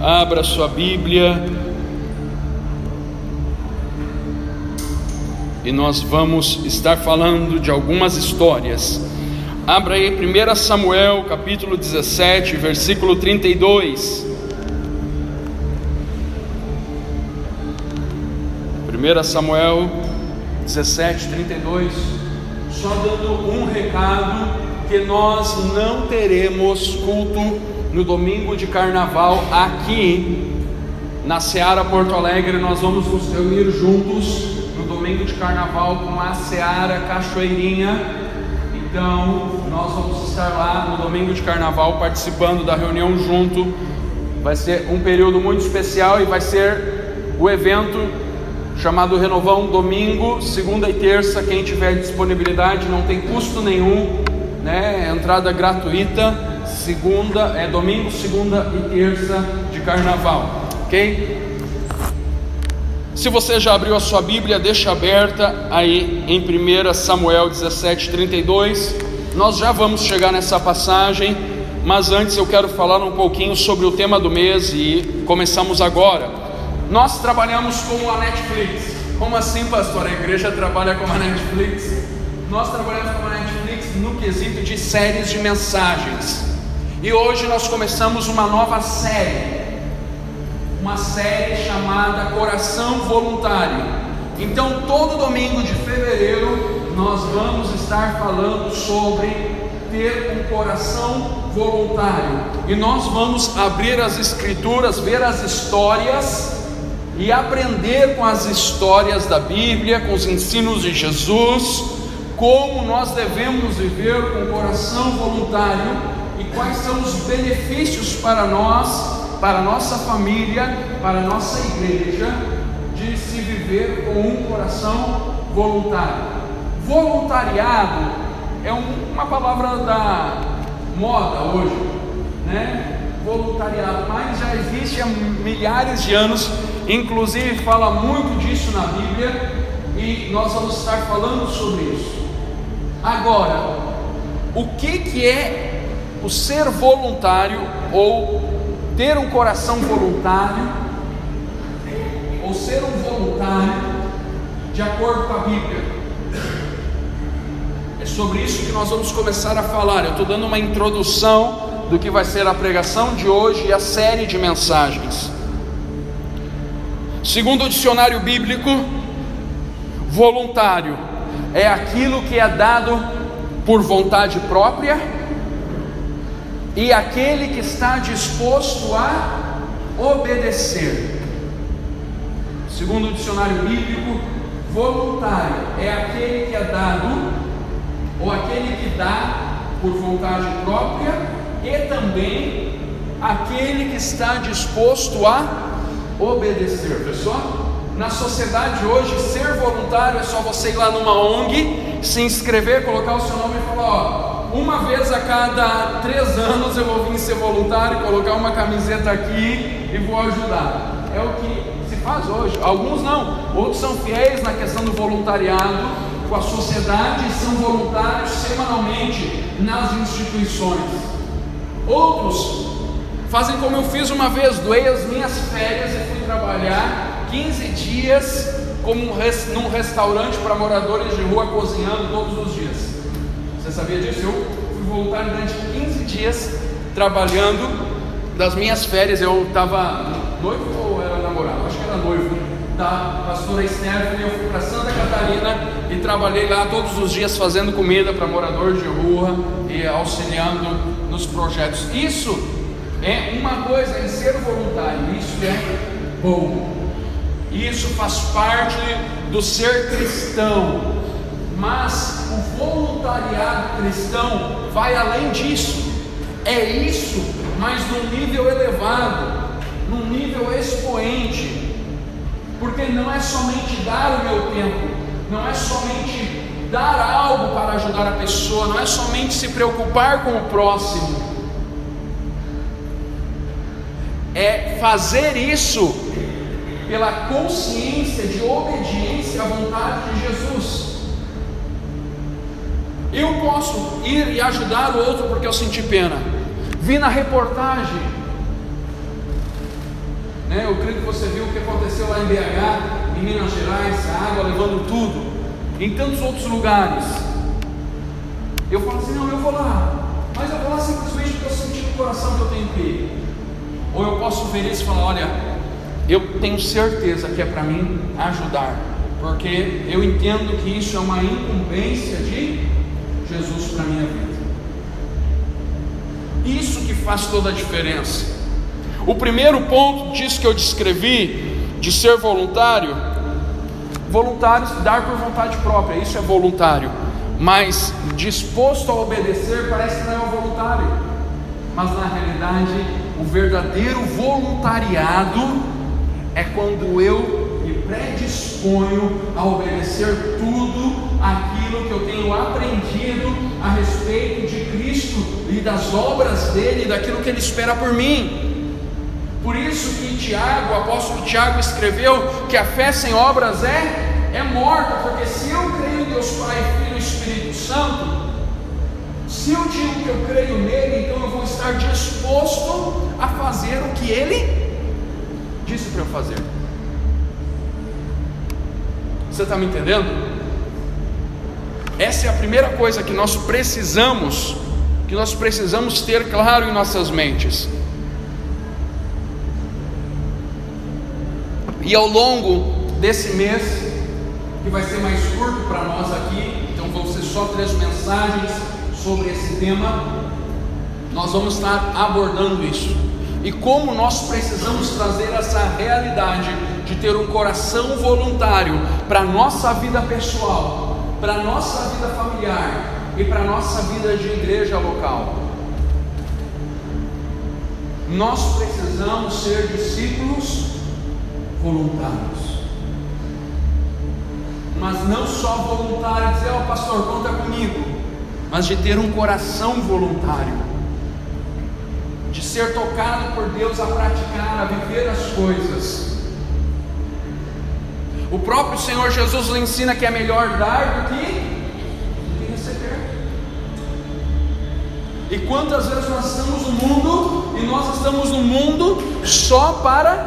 Abra sua Bíblia. E nós vamos estar falando de algumas histórias. Abra aí 1 Samuel, capítulo 17, versículo 32. 1 Samuel 17, 32. Só dando um recado: que nós não teremos culto no domingo de carnaval aqui na Seara Porto Alegre. Nós vamos nos reunir juntos no domingo de carnaval com a Seara Cachoeirinha. Então, nós vamos estar lá no domingo de carnaval participando da reunião junto. Vai ser um período muito especial e vai ser o evento chamado Renovão domingo, segunda e terça. Quem tiver disponibilidade, não tem custo nenhum, né? Entrada gratuita segunda, é domingo, segunda e terça de carnaval, ok? Se você já abriu a sua Bíblia, deixa aberta aí em 1 Samuel 17, 32. Nós já vamos chegar nessa passagem, mas antes eu quero falar um pouquinho sobre o tema do mês e começamos agora. Nós trabalhamos com a Netflix. Como assim, pastor? A igreja trabalha com a Netflix? Nós trabalhamos com a Netflix no quesito de séries de mensagens. E hoje nós começamos uma nova série, uma série chamada Coração Voluntário. Então, todo domingo de fevereiro, nós vamos estar falando sobre ter um coração voluntário. E nós vamos abrir as Escrituras, ver as histórias e aprender com as histórias da Bíblia, com os ensinos de Jesus, como nós devemos viver com o coração voluntário e quais são os benefícios para nós, para nossa família, para nossa igreja, de se viver com um coração voluntário. Voluntariado é um, uma palavra da moda hoje, né? Voluntariado, mas já existe há milhares de anos, inclusive fala muito disso na Bíblia, e nós vamos estar falando sobre isso. Agora, o que, que é o ser voluntário ou ter um coração voluntário ou ser um voluntário de acordo com a Bíblia. É sobre isso que nós vamos começar a falar. Eu estou dando uma introdução do que vai ser a pregação de hoje e a série de mensagens. Segundo o dicionário bíblico, voluntário é aquilo que é dado por vontade própria e aquele que está disposto a obedecer. Segundo o dicionário bíblico, voluntário é aquele que é dado, ou aquele que dá por vontade própria, e também aquele que está disposto a obedecer. Pessoal, na sociedade hoje, ser voluntário é só você ir lá numa ONG, se inscrever, colocar o seu nome e falar: ó uma vez a cada três anos eu vou vir ser voluntário, colocar uma camiseta aqui e vou ajudar. É o que se faz hoje. Alguns não, outros são fiéis na questão do voluntariado com a sociedade e são voluntários semanalmente nas instituições. Outros fazem como eu fiz uma vez, doei as minhas férias e fui trabalhar 15 dias como um, num restaurante para moradores de rua cozinhando todos os dias. Você sabia disso? Eu fui voluntário durante 15 dias trabalhando. Das minhas férias, eu estava noivo ou era namorado? Acho que era noivo. Da pastora Stephanie, eu fui para Santa Catarina e trabalhei lá todos os dias fazendo comida para moradores de rua e auxiliando nos projetos. Isso é uma coisa em ser voluntário, isso é bom. Isso faz parte do ser cristão. Mas o voluntariado cristão vai além disso. É isso, mas num nível elevado, num nível expoente. Porque não é somente dar o meu tempo, não é somente dar algo para ajudar a pessoa, não é somente se preocupar com o próximo. É fazer isso pela consciência de obediência à vontade de Jesus. Eu posso ir e ajudar o outro porque eu senti pena. Vi na reportagem Né? Eu creio que você viu o que aconteceu lá em BH, em Minas Gerais, a água levando tudo, em tantos outros lugares. Eu falo assim, não, eu vou lá, mas eu vou lá simplesmente porque eu senti no coração que eu tenho que ir. Ou eu posso ver isso e falar, olha, eu tenho certeza que é para mim ajudar, porque eu entendo que isso é uma incumbência de Jesus para a minha vida. Isso que faz toda a diferença. O primeiro ponto disso que eu descrevi, de ser voluntário, voluntário, dar por vontade própria, isso é voluntário, mas disposto a obedecer parece que não é um voluntário, mas na realidade, o verdadeiro voluntariado é quando eu me predisponho a obedecer tudo aquilo que eu tenho aprendido a respeito de Cristo e das obras dele, daquilo que ele espera por mim. Por isso que Tiago, o apóstolo Tiago escreveu que a fé sem obras é é morta, porque se eu creio em Deus Pai, Filho e Espírito Santo, se eu digo que eu creio nele, então eu vou estar disposto a fazer o que ele disse para eu fazer. Você está me entendendo? Essa é a primeira coisa que nós precisamos, que nós precisamos ter claro em nossas mentes. E ao longo desse mês, que vai ser mais curto para nós aqui, então vão ser só três mensagens sobre esse tema, nós vamos estar abordando isso. E como nós precisamos trazer essa realidade de ter um coração voluntário para a nossa vida pessoal, para a nossa vida familiar e para a nossa vida de igreja local. Nós precisamos ser discípulos voluntários. Mas não só voluntário, dizer, ó oh, pastor, conta comigo, mas de ter um coração voluntário, de ser tocado por Deus a praticar, a viver as coisas. O próprio Senhor Jesus nos ensina que é melhor dar do que, receber. E quantas vezes nós estamos no mundo e nós estamos no mundo só para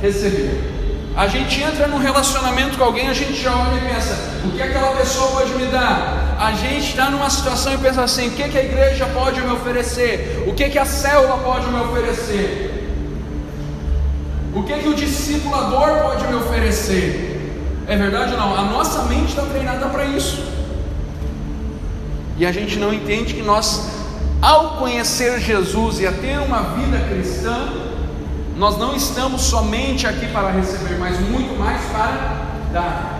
receber. A gente entra num relacionamento com alguém, a gente já olha e pensa: o que aquela pessoa pode me dar? A gente está numa situação e pensa assim: o que, que a igreja pode me oferecer? O que, que a célula pode me oferecer? O que, que o discipulador pode me oferecer? É verdade ou não? A nossa mente está treinada para isso. E a gente não entende que nós, ao conhecer Jesus e a ter uma vida cristã, nós não estamos somente aqui para receber, mas muito mais para dar.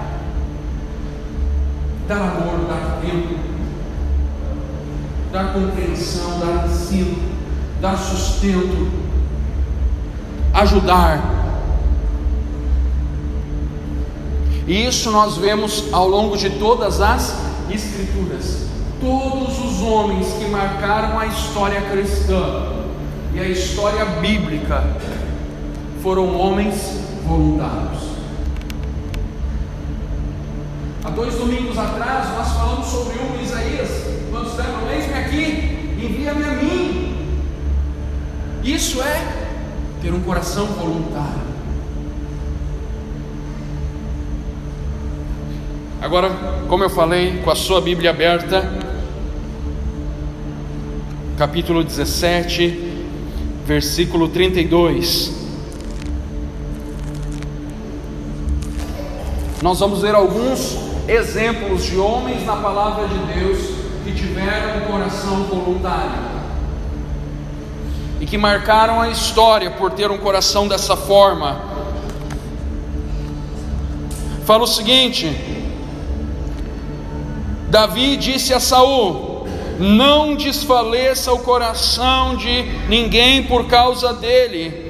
Dar amor, dar tempo, dar compreensão, dar ensino, dar sustento, ajudar. E isso nós vemos ao longo de todas as Escrituras. Todos os homens que marcaram a história cristã e a história bíblica foram homens voluntários. Há dois domingos atrás nós falamos sobre um Isaías, quando disseram, eis-me aqui, envia-me a mim. Isso é ter um coração voluntário. Agora, como eu falei, com a sua Bíblia aberta, capítulo 17, versículo 32. Nós vamos ver alguns exemplos de homens na palavra de Deus que tiveram um coração voluntário e que marcaram a história por ter um coração dessa forma. Fala o seguinte: Davi disse a Saul: Não desfaleça o coração de ninguém por causa dele.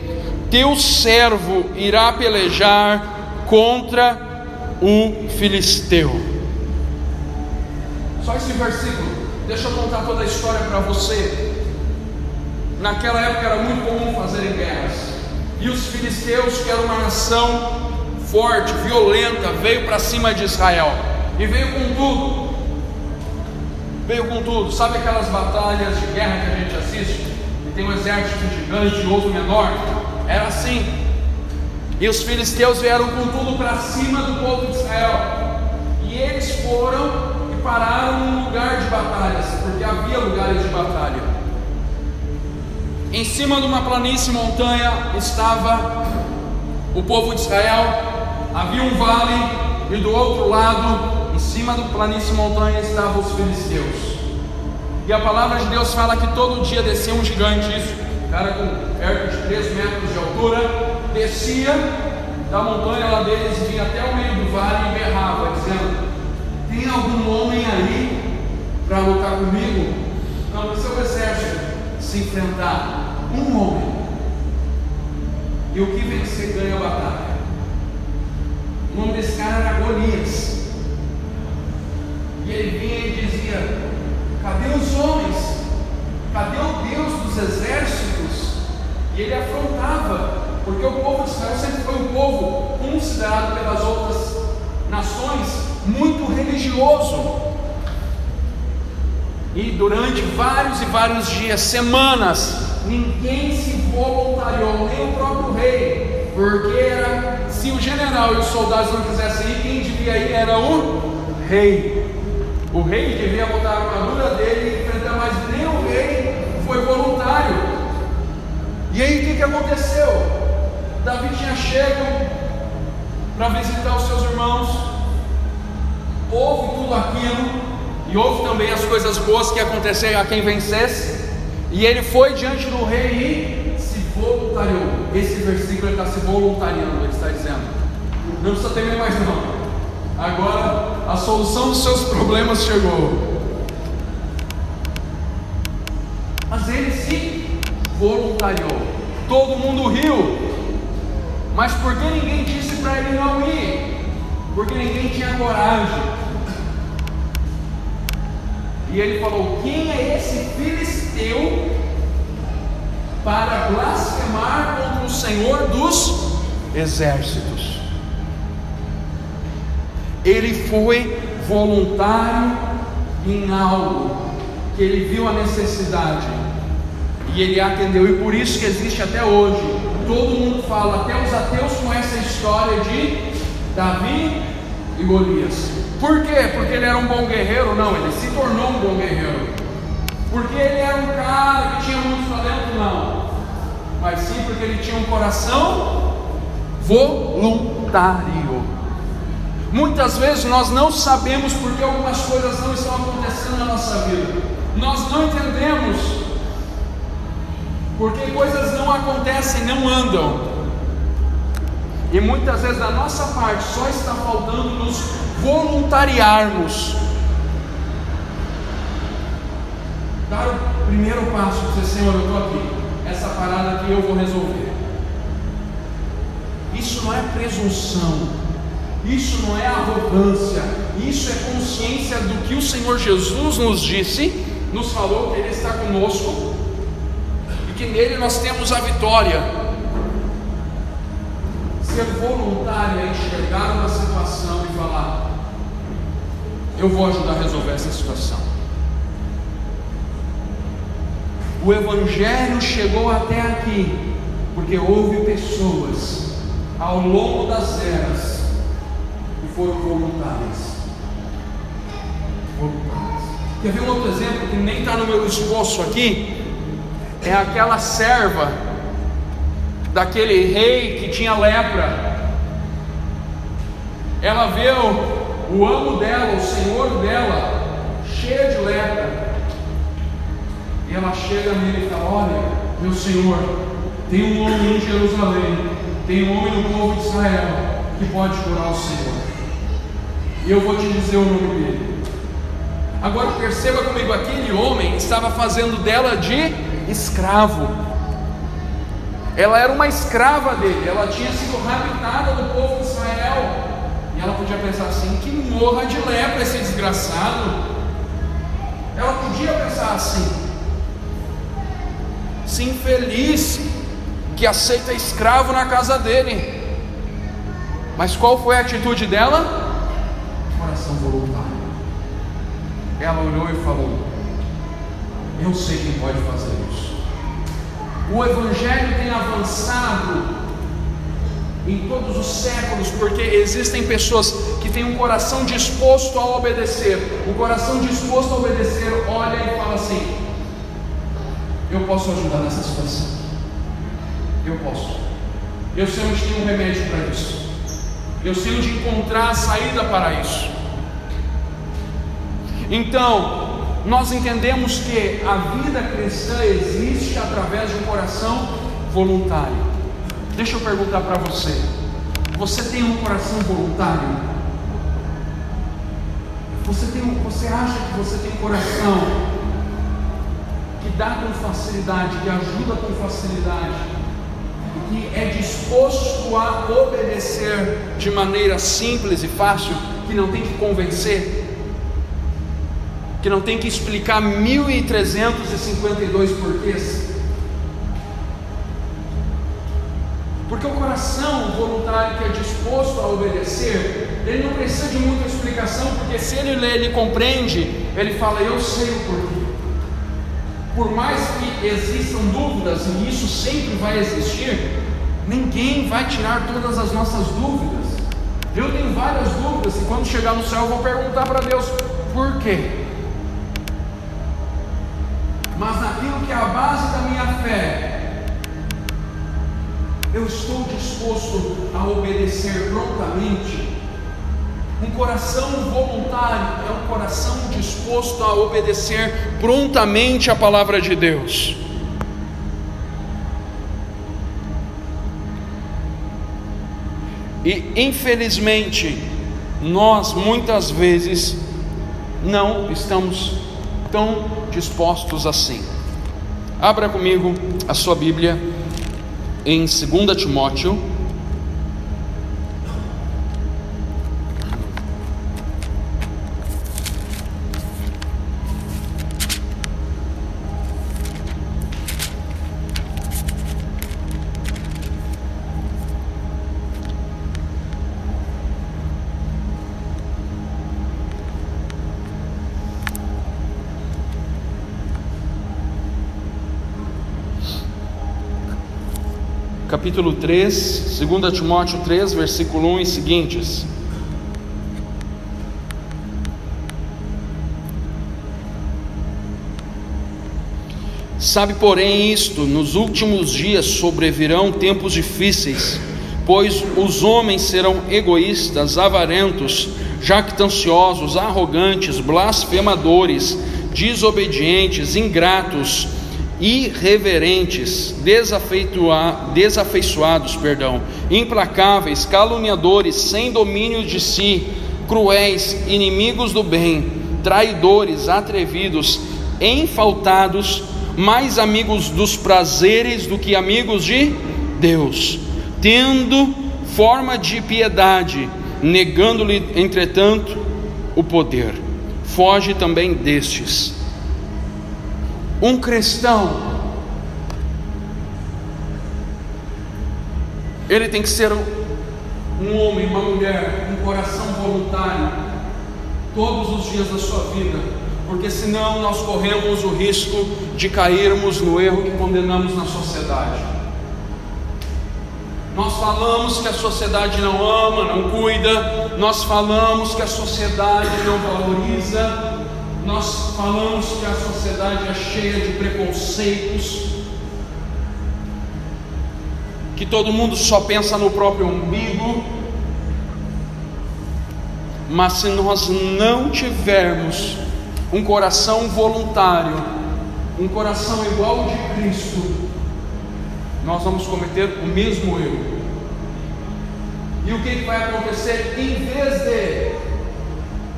Teu servo irá pelejar contra o filisteu. Só esse versículo, deixa eu contar toda a história para você. Naquela época era muito comum fazerem guerras, e os filisteus, que eram uma nação forte, violenta, veio para cima de Israel e veio com tudo. Veio com tudo. Sabe aquelas batalhas de guerra que a gente assiste? E tem um exército gigante e outro menor? Era assim. E os filisteus vieram com tudo para cima do povo de Israel. E eles foram e pararam num lugar de batalhas, porque havia lugares de batalha. Em cima de uma planície montanha estava o povo de Israel, havia um vale, e do outro lado, em cima do planície montanha, estavam os filisteus. E a palavra de Deus fala que todo dia descia um gigante, isso, cara com perto de 3 metros de altura, descia da montanha lá deles vinha até o meio do vale e berrava, dizendo: Tem algum homem aí para lutar comigo? Não, no seu exército se enfrentar um homem. E o que vencer ganha a batalha. O nome desse cara era Golias. E ele vinha e dizia: Cadê os homens? Cadê o Deus dos exércitos? E ele afrontava porque o povo de Israel sempre foi um povo considerado pelas outras nações muito religioso. Durante vários e vários dias, semanas, ninguém se voluntariou, nem o próprio rei, porque era se o general e os soldados não quisessem ir, quem devia ir era o rei. O rei devia botar a armadura dele e enfrentar, mas nem o rei foi voluntário. E aí o que, que aconteceu? Davi tinha chego para visitar os seus irmãos, houve tudo aquilo, e houve também as coisas boas que aconteceram a quem vencesse, e ele foi diante do rei e se voluntariou. Esse versículo está se voluntariando, ele está dizendo: não precisa temer mais não. Agora a solução dos seus problemas chegou. Mas ele se voluntariou. Todo mundo riu. Mas por que ninguém disse para ele não ir? Porque ninguém tinha coragem. E ele falou: Quem é esse filisteu para blasfemar contra o Senhor dos exércitos? Ele foi voluntário em algo que ele viu a necessidade e ele atendeu, e por isso que existe até hoje todo mundo fala, até os ateus conhecem a história de Davi e Golias. Por quê? Porque ele era um bom guerreiro? Não, ele se tornou um bom guerreiro. Porque ele era um cara que tinha muito talento? Não. Mas sim porque ele tinha um coração voluntário. Muitas vezes nós não sabemos porque algumas coisas não estão acontecendo na nossa vida. Nós não entendemos porque coisas não acontecem, não andam. E muitas vezes da nossa parte só está faltando nos voluntariarmos. Dar o primeiro passo, dizer, Senhor, eu estou aqui, essa parada aqui eu vou resolver. Isso não é presunção, isso não é arrogância, isso é consciência do que o Senhor Jesus nos disse, nos falou que Ele está conosco que nele nós temos a vitória. Ser voluntário é enxergar uma situação e falar: Eu vou ajudar a resolver essa situação. O Evangelho chegou até aqui, porque houve pessoas ao longo das eras que foram voluntárias. Voluntárias. Quer ver um outro exemplo que nem está no meu esboço aqui? é aquela serva daquele rei que tinha lepra. Ela vê o, o amo dela, o senhor dela, cheio de lepra. E ela chega nele e fala: Olha, meu senhor, tem um homem em Jerusalém, tem um homem no povo de Israel que pode curar o Senhor. E eu vou te dizer o nome dele. Agora perceba comigo, aquele homem estava fazendo dela de escravo. Ela era uma escrava dele, ela tinha sido raptada do povo de Israel. E ela podia pensar assim: que morra de lepra esse desgraçado. Ela podia pensar assim: se infeliz que aceita escravo na casa dele. Mas qual foi a atitude dela? Coração voluntário. Ela olhou e falou: Eu sei quem pode fazer isso. O Evangelho tem avançado em todos os séculos, porque existem pessoas que têm um coração disposto a obedecer. O coração disposto a obedecer olha e fala assim: Eu posso ajudar nessa situação. Eu posso. Eu sei onde tem um remédio para isso. Eu sei onde encontrar a saída para isso. Então, nós entendemos que a vida cristã existe através de um coração voluntário. Deixa eu perguntar para você: você tem um coração voluntário? Você, tem, você acha que você tem um coração que dá com facilidade, que ajuda com facilidade, que é disposto a obedecer de maneira simples e fácil, que não tem que convencer, que não tem que explicar 1352 porquês? Porque o coração voluntário que é disposto a obedecer, ele não precisa de muita explicação, porque se ele lê, ele compreende, ele fala, eu sei o porquê. Por mais que existam dúvidas, e isso sempre vai existir, ninguém vai tirar todas as nossas dúvidas. Eu tenho várias dúvidas, e quando chegar no céu eu vou perguntar para Deus, por quê? Mas naquilo que é a base da minha fé, eu estou disposto a obedecer prontamente. Um coração voluntário é um coração disposto a obedecer prontamente a palavra de Deus. E infelizmente, nós muitas vezes não estamos tão dispostos assim. Abra comigo a sua Bíblia em 2 Timóteo, capítulo 3, 2 Timóteo 3, versículo 1 e seguintes. Sabe, porém, isto: nos últimos dias sobrevirão tempos difíceis, pois os homens serão egoístas, avarentos, jactanciosos, arrogantes, blasfemadores, desobedientes, ingratos, irreverentes, desafeiçoados, perdão, implacáveis, caluniadores, sem domínio de si, cruéis, inimigos do bem, traidores, atrevidos, enfaltados, mais amigos dos prazeres do que amigos de Deus, tendo forma de piedade, negando-lhe, entretanto, o poder. Foge também destes um cristão, ele tem que ser um homem, uma mulher, um coração voluntário, todos os dias da sua vida, porque senão nós corremos o risco de cairmos no erro que condenamos na sociedade. Nós falamos que a sociedade não ama, não cuida, nós falamos que a sociedade não valoriza, nós falamos que a sociedade é cheia de preconceitos, que todo mundo só pensa no próprio umbigo, mas se nós não tivermos um coração voluntário, um coração igual ao de Cristo, nós vamos cometer o mesmo erro. E o que vai acontecer? Em vez de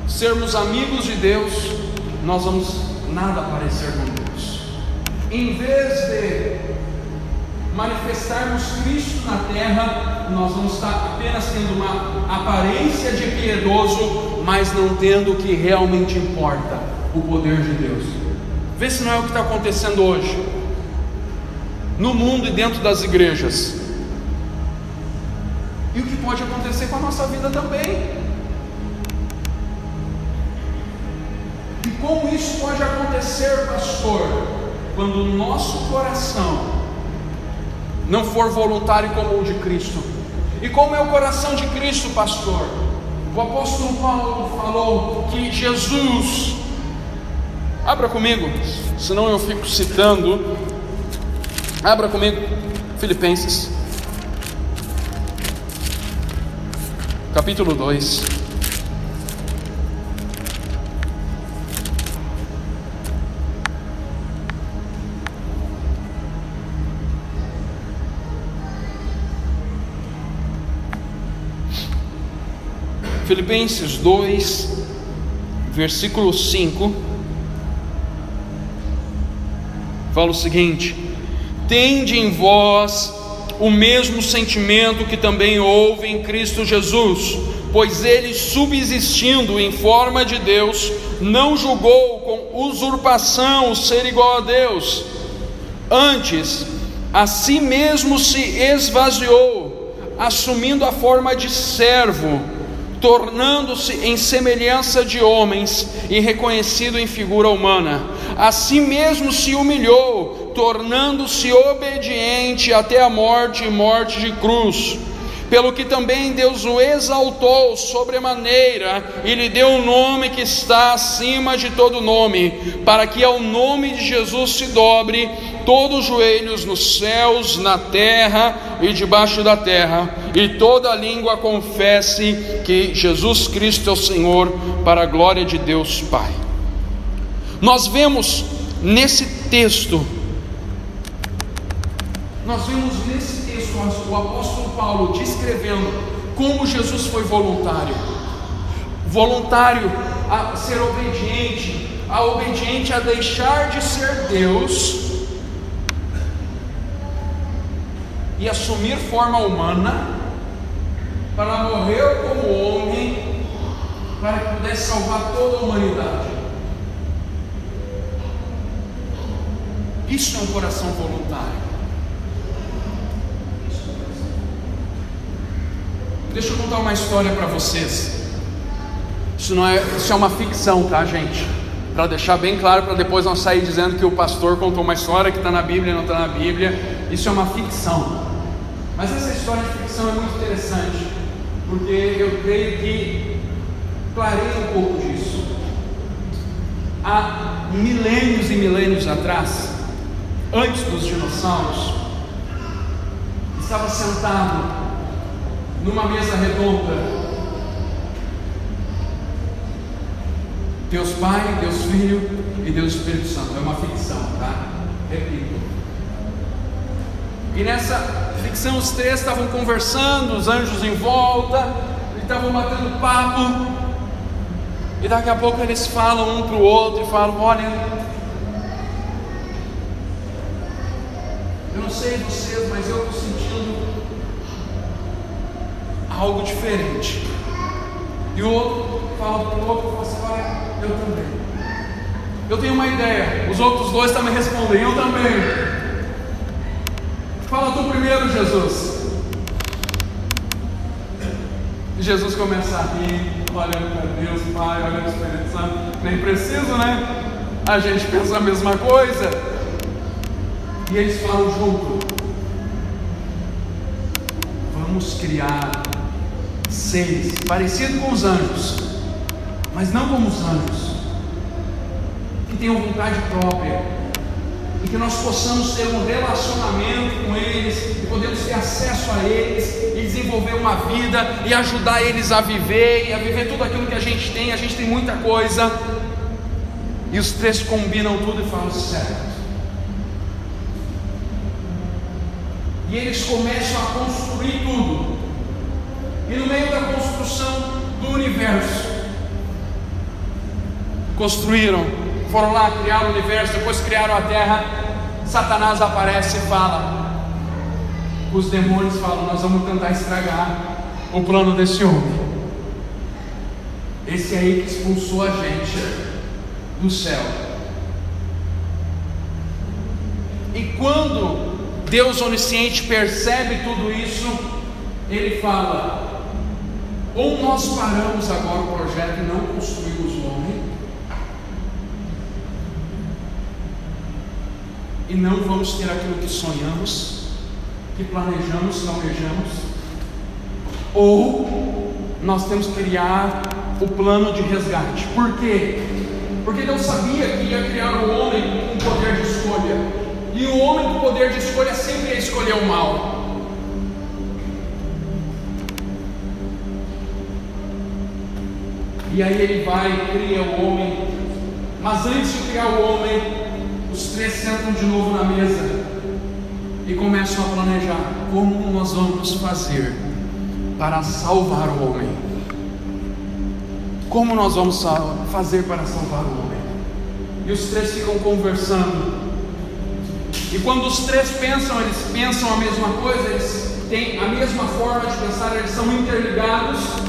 sermos amigos de Deus, nós vamos nada parecer com Deus. Em vez de manifestarmos Cristo na terra, nós vamos estar apenas tendo uma aparência de piedoso, mas não tendo o que realmente importa, o poder de Deus. Vê se não é o que está acontecendo hoje, no mundo e dentro das igrejas. E o que pode acontecer com a nossa vida também. Como isso pode acontecer, pastor? Quando o nosso coração não for voluntário como o de Cristo, E como é o coração de Cristo, pastor? O apóstolo Paulo falou que Jesus, abra comigo, senão eu fico citando, abra comigo, Filipenses, capítulo 2. Filipenses 2, versículo 5, fala o seguinte: Tende em vós o mesmo sentimento que também houve em Cristo Jesus, pois ele, subsistindo em forma de Deus, não julgou com usurpação o ser igual a Deus, antes, a si mesmo se esvaziou, assumindo a forma de servo tornando-se em semelhança de homens e reconhecido em figura humana. A si mesmo se humilhou, tornando-se obediente até a morte e morte de cruz. Pelo que também Deus o exaltou sobremaneira e lhe deu um nome que está acima de todo nome, para que ao nome de Jesus se dobre todos os joelhos nos céus, na terra e debaixo da terra, e toda língua confesse que Jesus Cristo é o Senhor, para a glória de Deus Pai. Nós vemos nesse texto, nós vemos nesse texto o Paulo descrevendo como Jesus foi voluntário, voluntário a ser obediente, a obediente a deixar de ser Deus e assumir forma humana para morrer como homem, para que pudesse salvar toda a humanidade. Isso é um coração voluntário. Deixa eu contar uma história para vocês. Isso não é, isso é uma ficção, tá, gente? Para deixar bem claro, para depois não sair dizendo que o pastor contou uma história que está na Bíblia e não está na Bíblia. Isso é uma ficção. Mas essa história de ficção é muito interessante, porque eu creio que clareia um pouco disso. Há milênios e milênios atrás, antes dos dinossauros, estava sentado numa mesa redonda. Deus Pai, Deus Filho e Deus Espírito Santo. É uma ficção, tá? Repito. E nessa ficção, os três estavam conversando, os anjos em volta, e estavam batendo papo. E daqui a pouco eles falam um para o outro e falam: Olha, eu não sei vocês, mas eu sentindo algo diferente. E o outro fala para o outro e fala assim: Olha, eu também. Eu tenho uma ideia. Os outros dois também respondem: Eu também. Fala tu primeiro, Jesus. E Jesus começa a rir, olhando para Deus, Pai, olhando para o Espírito Santo. Nem preciso, né? A gente pensa a mesma coisa. E eles falam junto. Vamos criar seres parecidos com os anjos, mas não como os anjos, que tenham vontade própria, e que nós possamos ter um relacionamento com eles, e podemos ter acesso a eles, e desenvolver uma vida, e ajudar eles a viver, e a viver tudo aquilo que a gente tem, a gente tem muita coisa, e os três combinam tudo e falam certo. E eles começam a construir tudo, e no meio da construção do universo, construíram foram lá, criar o universo, depois criaram a terra. Satanás aparece e fala. Os demônios falam: Nós vamos tentar estragar o plano desse homem. Esse aí que expulsou a gente do céu. E quando Deus onisciente percebe tudo isso, ele fala: ou nós paramos agora o projeto e não construímos o homem, e não vamos ter aquilo que sonhamos, que planejamos, que almejamos, ou nós temos que criar o plano de resgate. Por quê? Porque Deus sabia que ia criar o homem com poder de escolha, e o homem com poder de escolha sempre ia escolher o mal. E aí ele vai cria o homem. Mas antes de criar o homem, os três sentam de novo na mesa e começam a planejar como nós vamos fazer para salvar o homem. Como nós vamos fazer para salvar o homem? E os três ficam conversando. E quando os três pensam, eles pensam a mesma coisa, eles têm a mesma forma de pensar, eles são interligados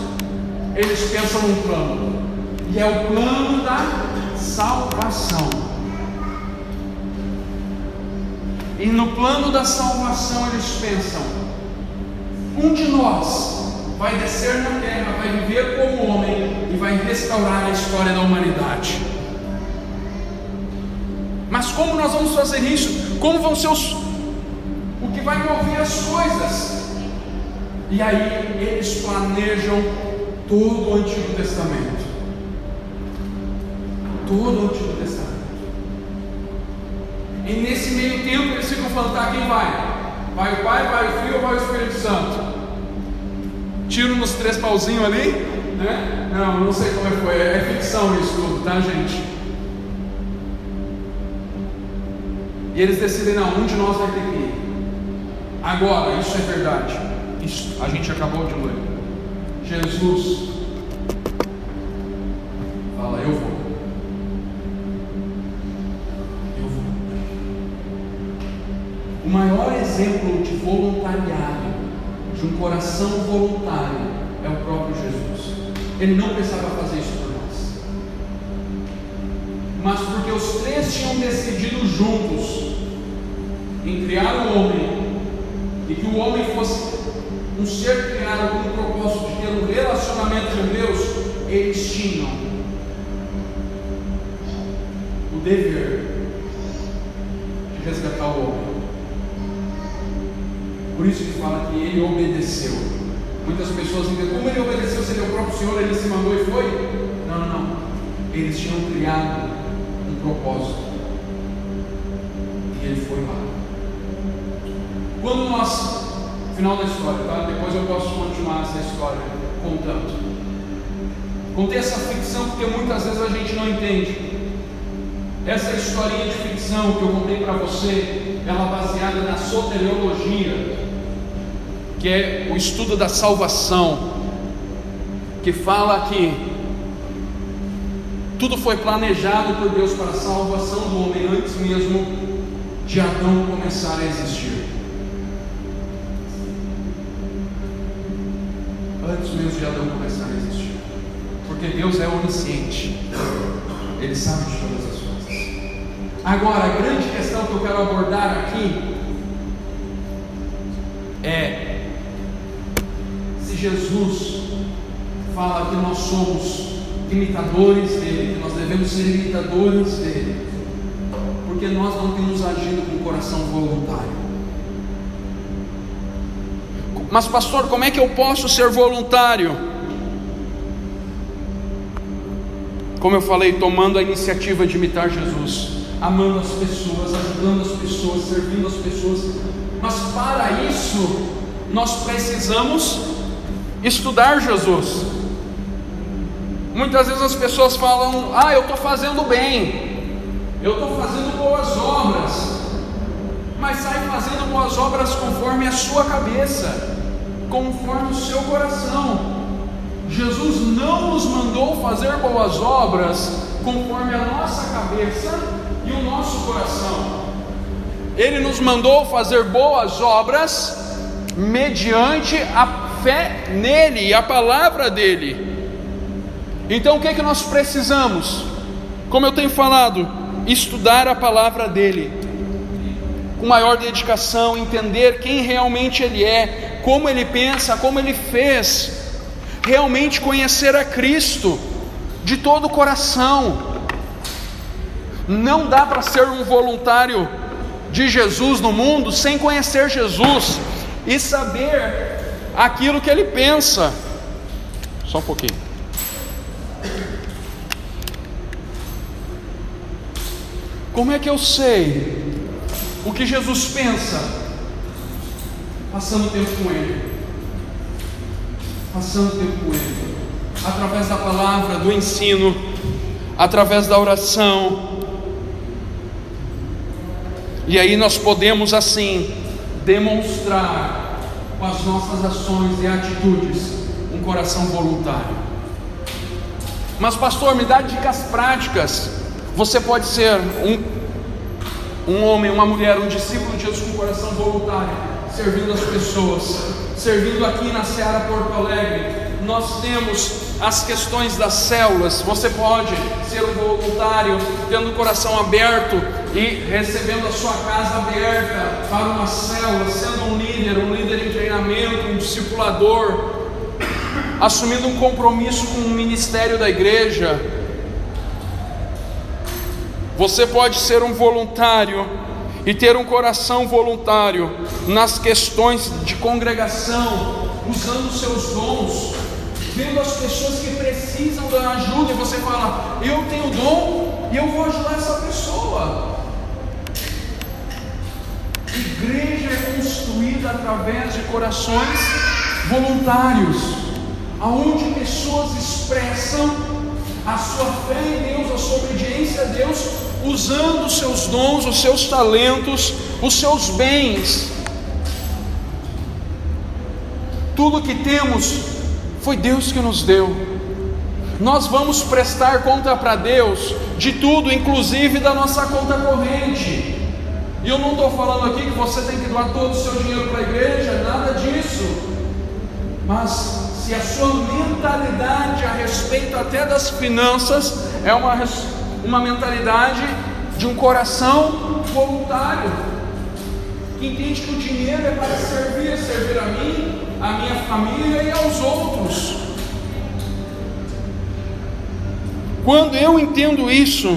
eles pensam num plano, e é o plano da salvação. E no plano da salvação eles pensam: um de nós vai descer na terra, vai viver como homem e vai restaurar a história da humanidade. Mas como nós vamos fazer isso? Como vão ser os o que vai mover as coisas? E aí eles planejam todo o Antigo Testamento. Todo o Antigo Testamento. E nesse meio tempo eles ficam falando: tá, quem vai? Vai o Pai, vai o Filho ou vai o Espírito Santo? Tiro nos três pauzinhos ali, né? Não, não sei como é foi, é ficção isso tudo, tá, gente? E eles decidem: não, um de nós vai ter que ir. Agora, isso é verdade. Isso a gente acabou de ler. Jesus fala: Eu vou. Eu vou. O maior exemplo de voluntariado, de um coração voluntário, é o próprio Jesus. Ele não precisava fazer isso por nós. Mas porque os três tinham decidido juntos em criar o homem, e que o homem fosse um ser criado com o propósito de ter um relacionamento com Deus, eles tinham o dever de resgatar o homem. Por isso que fala que ele obedeceu. Muitas pessoas dizem, como ele obedeceu, se ele é o próprio Senhor, ele se mandou e foi? Não, não. Eles tinham criado um propósito. E ele foi lá. Quando nós Final da história, tá? Depois eu posso continuar essa história contando. Contei essa ficção porque muitas vezes a gente não entende. Essa historinha de ficção que eu contei para você, ela é baseada na soteriologia, que é o estudo da salvação, que fala que tudo foi planejado por Deus para a salvação do homem antes mesmo de Adão começar a existir. Antes mesmo de Adão começar a existir. Porque Deus é onisciente. Ele sabe de todas as coisas. Agora, a grande questão que eu quero abordar aqui é se Jesus fala que nós somos imitadores dele, que nós devemos ser imitadores dele, porque nós não temos agido com o coração voluntário. Mas, pastor, como é que eu posso ser voluntário? Como eu falei, tomando a iniciativa de imitar Jesus, amando as pessoas, ajudando as pessoas, servindo as pessoas. Mas para isso, nós precisamos estudar Jesus. Muitas vezes as pessoas falam: Ah, eu estou fazendo bem, eu estou fazendo boas obras, mas sai fazendo boas obras conforme a sua cabeça conforme o seu coração. Jesus não nos mandou fazer boas obras conforme a nossa cabeça e o nosso coração. Ele nos mandou fazer boas obras mediante a fé nele e a palavra dele. Então o que é que nós precisamos? Como eu tenho falado, estudar a palavra dele com maior dedicação, entender quem realmente ele é, como ele pensa, como ele fez, realmente conhecer a Cristo de todo o coração. Não dá para ser um voluntário de Jesus no mundo sem conhecer Jesus e saber aquilo que ele pensa. Só um pouquinho. Como é que eu sei o que Jesus pensa? Passando tempo com Ele. Passando tempo com Ele. Através da palavra, do ensino, através da oração. E aí nós podemos assim demonstrar com as nossas ações e atitudes um coração voluntário. Mas pastor, me dá dicas práticas. Você pode ser um, um homem, uma mulher, um discípulo de Jesus com coração voluntário, servindo as pessoas, servindo aqui na Seara Porto Alegre. Nós temos as questões das células. Você pode ser um voluntário, tendo o coração aberto e recebendo a sua casa aberta para uma célula, sendo um líder, um líder em treinamento, um discipulador, assumindo um compromisso com o ministério da igreja. Você pode ser um voluntário e ter um coração voluntário nas questões de congregação, usando os seus dons vendo as pessoas que precisam da ajuda, e você fala: Eu tenho dom e eu vou ajudar essa pessoa. Igreja é construída através de corações voluntários, aonde pessoas expressam a sua fé em Deus, a sua obediência a Deus, usando os seus dons, os seus talentos, os seus bens. Tudo que temos foi Deus que nos deu. Nós vamos prestar conta para Deus de tudo, inclusive da nossa conta corrente. E eu não estou falando aqui que você tem que doar todo o seu dinheiro para a igreja, nada disso. Mas se a sua mentalidade a respeito até das finanças é uma, uma mentalidade de um coração voluntário, que entende que o dinheiro é para servir, servir a mim, à minha família e aos outros. Quando eu entendo isso,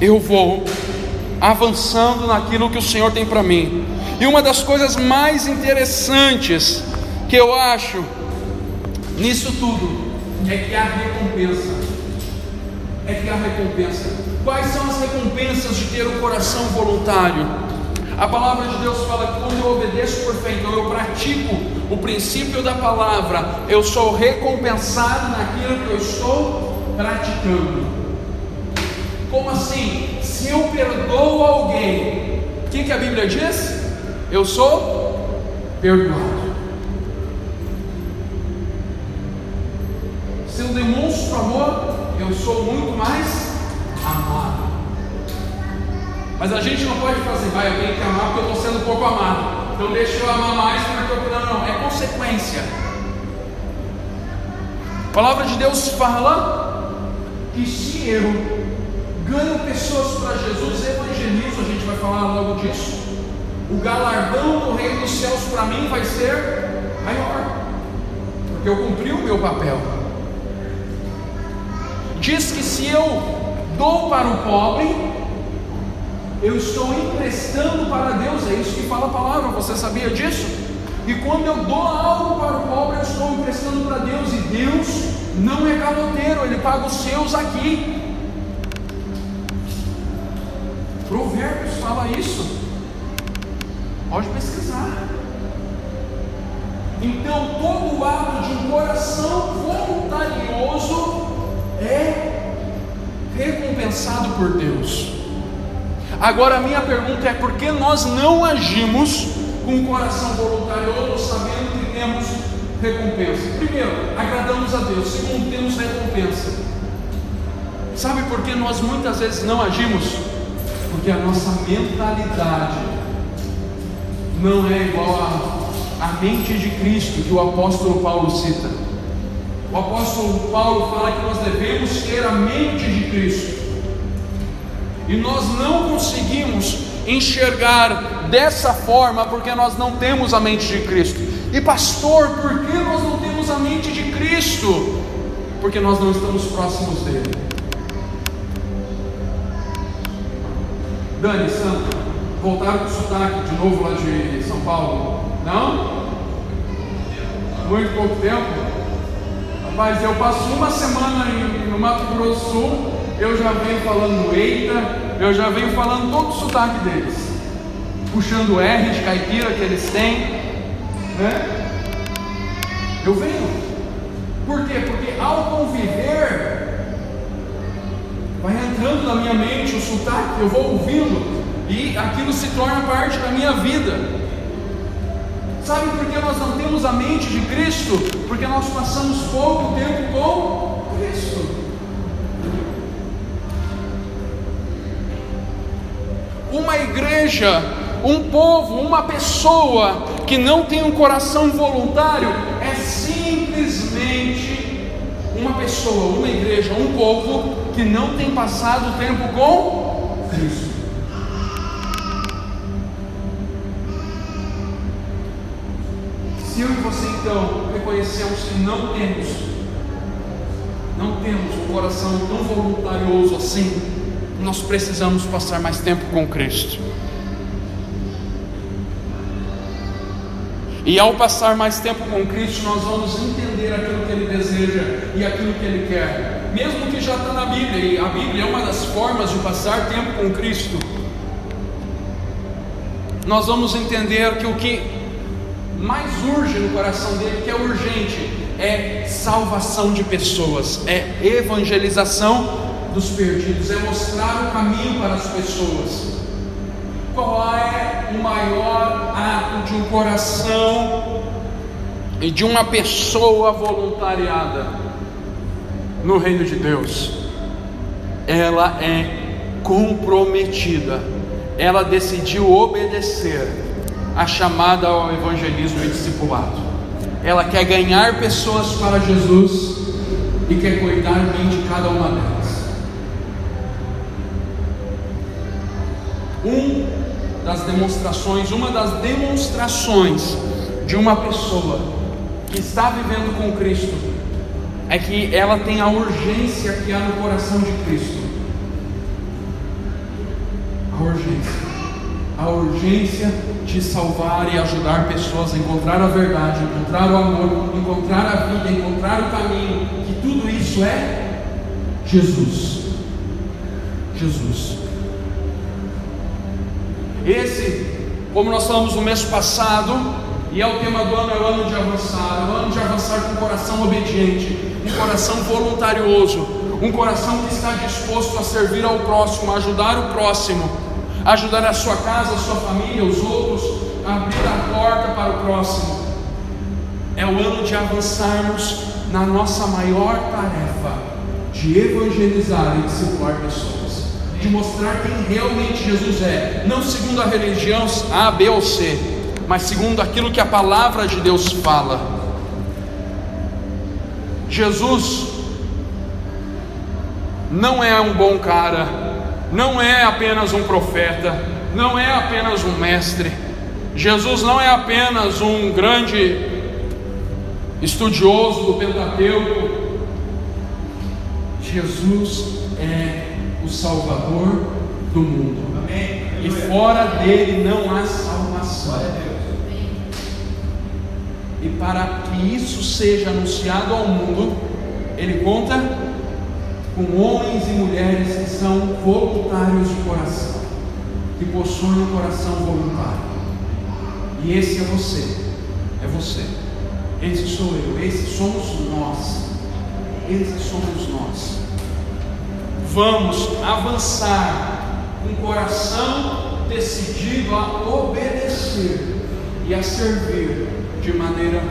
eu vou avançando naquilo que o Senhor tem para mim. E uma das coisas mais interessantes que eu acho nisso tudo é que há recompensa. É que há recompensa. Quais são as recompensas de ter um coração voluntário? A palavra de Deus fala que quando eu obedeço por fé, então eu pratico o princípio da palavra, eu sou recompensado naquilo que eu estou praticando. Como assim? Se eu perdoo alguém, o que, que a Bíblia diz? Eu sou perdoado. Se eu demonstro amor, eu sou muito mais amado. Mas a gente não pode fazer, vai, eu tenho que amar porque eu estou sendo pouco amado. Então deixa eu amar mais porque eu. Não, não, é consequência. A palavra de Deus fala que se eu ganho pessoas para Jesus, evangelizo, a gente vai falar logo disso. O galardão do reino dos céus para mim vai ser maior, porque eu cumpri o meu papel. Diz que se eu dou para o pobre, eu estou emprestando para Deus, é isso que fala a palavra, você sabia disso? E quando eu dou algo para o pobre, eu estou emprestando para Deus, e Deus não é caloteiro, Ele paga os seus aqui. Provérbios fala isso, pode pesquisar. Então, todo ato de um coração voluntarioso é recompensado por Deus. Agora a minha pergunta é: por que nós não agimos com o coração voluntarioso, sabendo que temos recompensa? Primeiro, agradamos a Deus. Segundo, temos recompensa. Sabe por que nós muitas vezes não agimos? Porque a nossa mentalidade não é igual à mente de Cristo que o apóstolo Paulo cita. O apóstolo Paulo fala que nós devemos ter a mente de Cristo. E nós não conseguimos enxergar dessa forma porque nós não temos a mente de Cristo. E pastor, por que nós não temos a mente de Cristo? Porque nós não estamos próximos dele. Dani, Santo, voltaram com o sotaque de novo lá de São Paulo? Não? muito pouco tempo. Rapaz, eu passo uma semana no Mato Grosso do Sul, eu já venho falando eita, eu já venho falando todo o sotaque deles, puxando R de caipira que eles têm, né? Eu venho. Por quê? Porque ao conviver, vai entrando na minha mente o sotaque, eu vou ouvindo, e aquilo se torna parte da minha vida. Sabe por que nós não temos a mente de Cristo? Porque nós passamos pouco tempo com Cristo. Uma igreja, um povo, uma pessoa que não tem um coração voluntário é simplesmente uma pessoa, uma igreja, um povo que não tem passado tempo com Cristo. Então reconhecemos que não temos, não temos um coração tão voluntarioso assim, nós precisamos passar mais tempo com Cristo. E ao passar mais tempo com Cristo, nós vamos entender aquilo que Ele deseja e aquilo que Ele quer, mesmo que já está na Bíblia, e a Bíblia é uma das formas de passar tempo com Cristo. Nós vamos entender que o que mais urge no coração dele, que é urgente, é salvação de pessoas, é evangelização dos perdidos, é mostrar o caminho para as pessoas. Qual é o maior ato de um coração e de uma pessoa voluntariada no reino de Deus? Ela é comprometida, ela decidiu obedecer a chamada ao evangelismo e discipulado. Ela quer ganhar pessoas para Jesus e quer cuidar bem de cada uma delas. Um das demonstrações, uma das demonstrações de uma pessoa que está vivendo com Cristo é que ela tem a urgência que há no coração de Cristo. A urgência a urgência de salvar e ajudar pessoas a encontrar a verdade, encontrar o amor, encontrar a vida, encontrar o caminho, que tudo isso é Jesus. Jesus. Esse, como nós falamos no mês passado, e é o tema do ano, é o ano de avançar, é o ano de avançar com um coração obediente, um coração voluntarioso, um coração que está disposto a servir ao próximo, a ajudar o próximo ajudar a sua casa, a sua família, os outros, a abrir a porta para o próximo. É o ano de avançarmos na nossa maior tarefa de evangelizar e discipular pessoas, de mostrar quem realmente Jesus é, não segundo a religião A, B ou C, mas segundo aquilo que a palavra de Deus fala. Jesus não é um bom cara, não é apenas um profeta, não é apenas um mestre. Jesus não é apenas um grande estudioso do Pentateuco. Jesus é o Salvador do mundo. E fora dele não há salvação. E para que isso seja anunciado ao mundo, ele conta com homens e mulheres que são voluntários de coração, que possuem um coração voluntário. E esse é você, é você, esse sou eu, esse somos nós, esse somos nós. Vamos avançar com o coração decidido a obedecer e a servir de maneira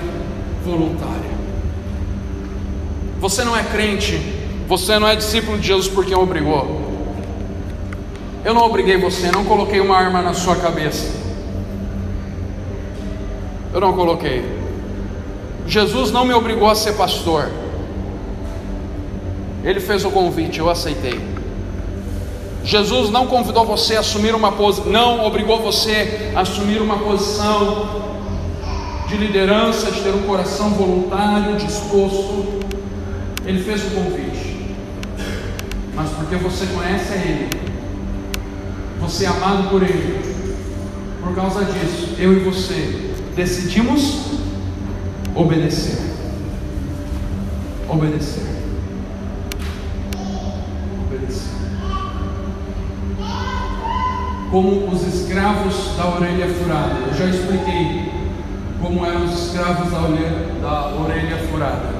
voluntária. Você não é crente você não é discípulo de Jesus porque obrigou. Eu não obriguei você, não coloquei uma arma na sua cabeça. Eu não coloquei. Jesus não me obrigou a ser pastor. Ele fez o convite, eu aceitei. Jesus não convidou você a assumir uma posição, não obrigou você a assumir uma posição de liderança, de ter um coração voluntário, disposto. Ele fez o convite mas porque você conhece a Ele, você é amado por Ele. Por causa disso, eu e você decidimos obedecer. Obedecer. Obedecer. Como os escravos da orelha furada. Eu já expliquei como eram os escravos da orelha, da orelha furada.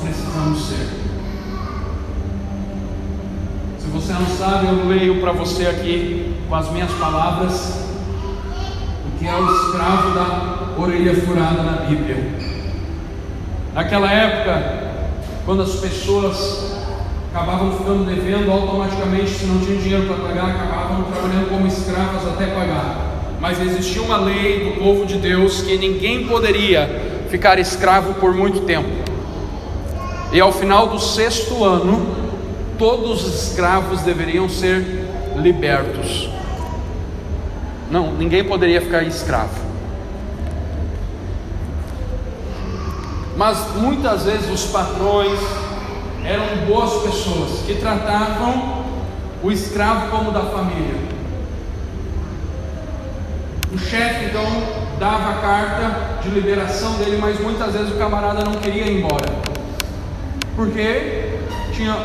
Precisamos ser. Se você não sabe, eu leio para você aqui com as minhas palavras o que é o escravo da orelha furada na Bíblia. Naquela época, quando as pessoas acabavam ficando devendo automaticamente, se não tinham dinheiro para pagar, acabavam trabalhando como escravas até pagar. Mas existia uma lei do povo de Deus que ninguém poderia ficar escravo por muito tempo. E ao final do sexto ano, todos os escravos deveriam ser libertos. Não, ninguém poderia ficar escravo. Mas muitas vezes os patrões eram boas pessoas que tratavam o escravo como da família. O chefe então dava a carta de liberação dele, mas muitas vezes o camarada não queria ir embora, porque tinha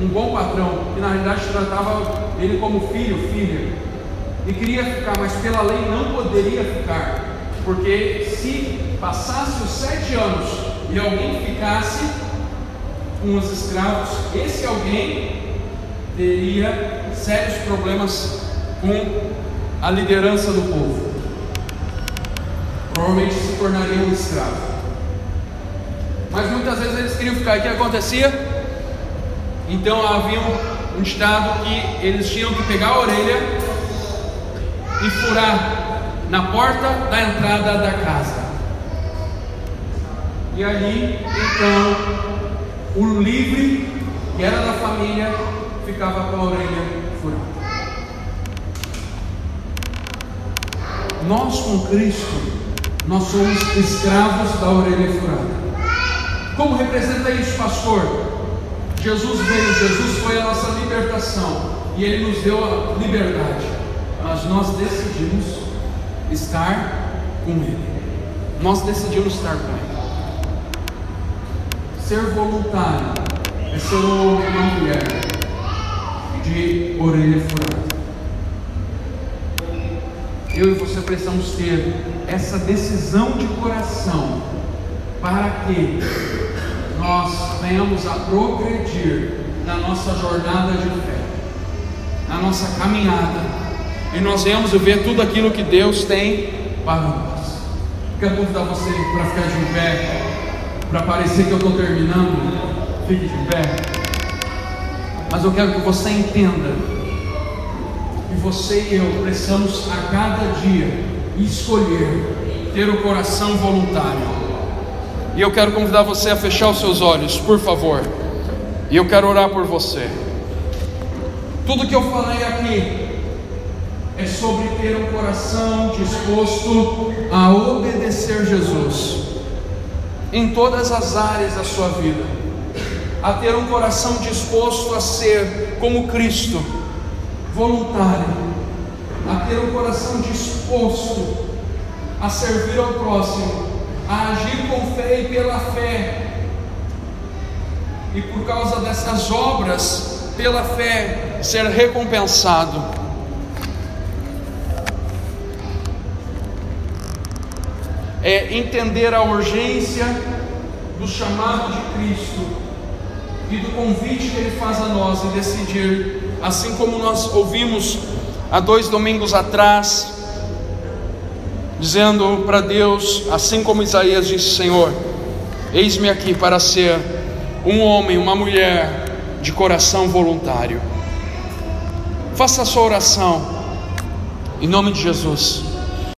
um bom patrão que na realidade tratava ele como filho, filha, e queria ficar, mas pela lei não poderia ficar, porque se passasse os sete anos e alguém ficasse, com os escravos, esse alguém teria sérios problemas com a liderança do povo. Provavelmente se tornaria um escravo. Mas muitas vezes eles queriam ficar. O que acontecia? Então havia um, um estado que eles tinham que pegar a orelha e furar na porta da entrada da casa. E ali, então, o livre, que era da família, ficava com a orelha furada. Nós com Cristo, nós somos escravos da orelha furada. Como representa isso, pastor? Jesus veio, Jesus foi a nossa libertação e Ele nos deu a liberdade, mas nós decidimos estar com Ele. Nós decidimos estar com Ele. Ser voluntário é ser um homem uma mulher de orelha furada. Eu e você precisamos ter essa decisão de coração para que nós venhamos a progredir na nossa jornada de fé, na nossa caminhada, e nós venhamos ver tudo aquilo que Deus tem para nós. Quero convidar você para ficar de pé para parecer que eu estou terminando, fique de pé. Mas eu quero que você entenda que você e eu precisamos a cada dia escolher ter o coração voluntário. E eu quero convidar você a fechar os seus olhos, por favor. E eu quero orar por você. Tudo que eu falei aqui é sobre ter um coração disposto a obedecer Jesus em todas as áreas da sua vida, a ter um coração disposto a ser como Cristo, voluntário, a ter um coração disposto a servir ao próximo, a agir com fé e pela fé, e por causa dessas obras, pela fé, ser recompensado. é entender a urgência do chamado de Cristo e do convite que Ele faz a nós e decidir, assim como nós ouvimos há dois domingos atrás, dizendo para Deus, assim como Isaías disse: Senhor, eis-me aqui para ser um homem, uma mulher de coração voluntário. Faça a sua oração, em nome de Jesus.